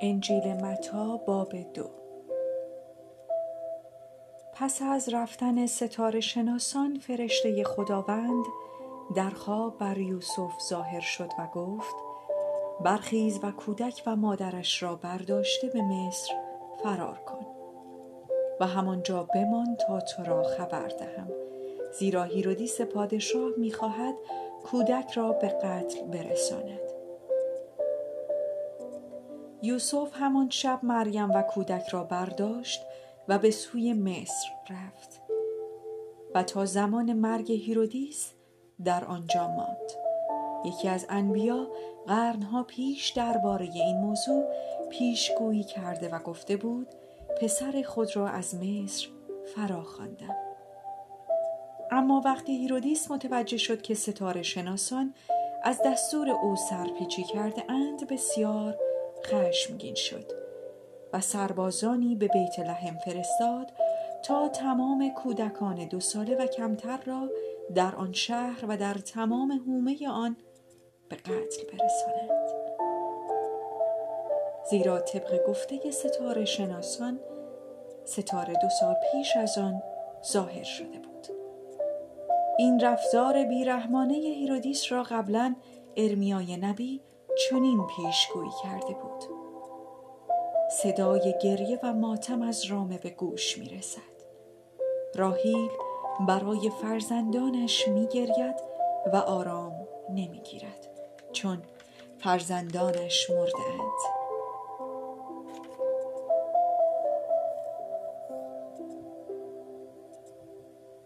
انجیل متا باب دو. پس از رفتن ستاره شناسان فرشته خداوند در خواب بر یوسف ظاهر شد و گفت برخیز و کودک و مادرش را برداشته به مصر فرار کن و همانجا بمان تا تو را خبر دهم. زیرا هیرودیس پادشاه می‌خواهد کودک را به قتل برساند. یوسف همان شب مریم و کودک را برداشت و به سوی مصر رفت و تا زمان مرگ هیرودیس در آنجا ماند. یکی از انبیا قرنها پیش درباره این موضوع پیشگویی کرده و گفته بود پسر خود را از مصر فرا خواندم اما وقتی هیرودیس متوجه شد که ستاره شناسان از دستور او سرپیچی کرده اند بسیار خشمگین شد و سربازانی به بیت لحم فرستاد تا تمام کودکان دو ساله و کمتر را در آن شهر و در تمام حومه آن به قتل برسانند. زیرا طبق گفته ستاره شناسان ستاره دو سال پیش از آن ظاهر شده بود. این رفتار بیرحمانه هیرودیس را قبلا ارمیای نبی چنین پیشگویی کرده بود. صدای گریه و ماتم از رامه به گوش می رسد راهیل برای فرزندانش می گرید و آرام نمی گیرد چون فرزندانش مردند